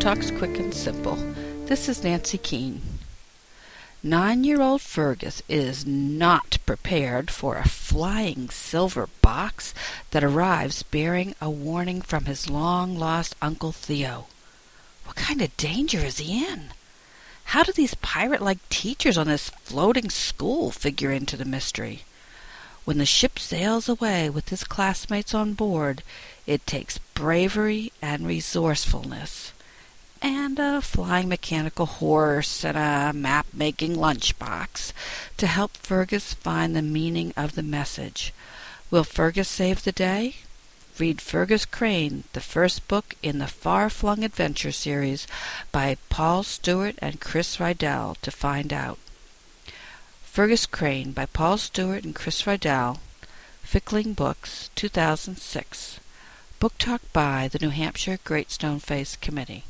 Talks Quick and Simple. This is Nancy Keane. Nine year old Fergus is not prepared for a flying silver box that arrives bearing a warning from his long lost Uncle Theo. What kind of danger is he in? How do these pirate like teachers on this floating school figure into the mystery? When the ship sails away with his classmates on board, it takes bravery and resourcefulness and a flying mechanical horse and a map making lunchbox to help Fergus find the meaning of the message. Will Fergus save the day? Read Fergus Crane, the first book in the Far Flung Adventure series by Paul Stewart and Chris Riddell to find out. Fergus Crane by Paul Stewart and Chris Riddell, Fickling Books, 2006. Book Talk by the New Hampshire Great Stone Face Committee.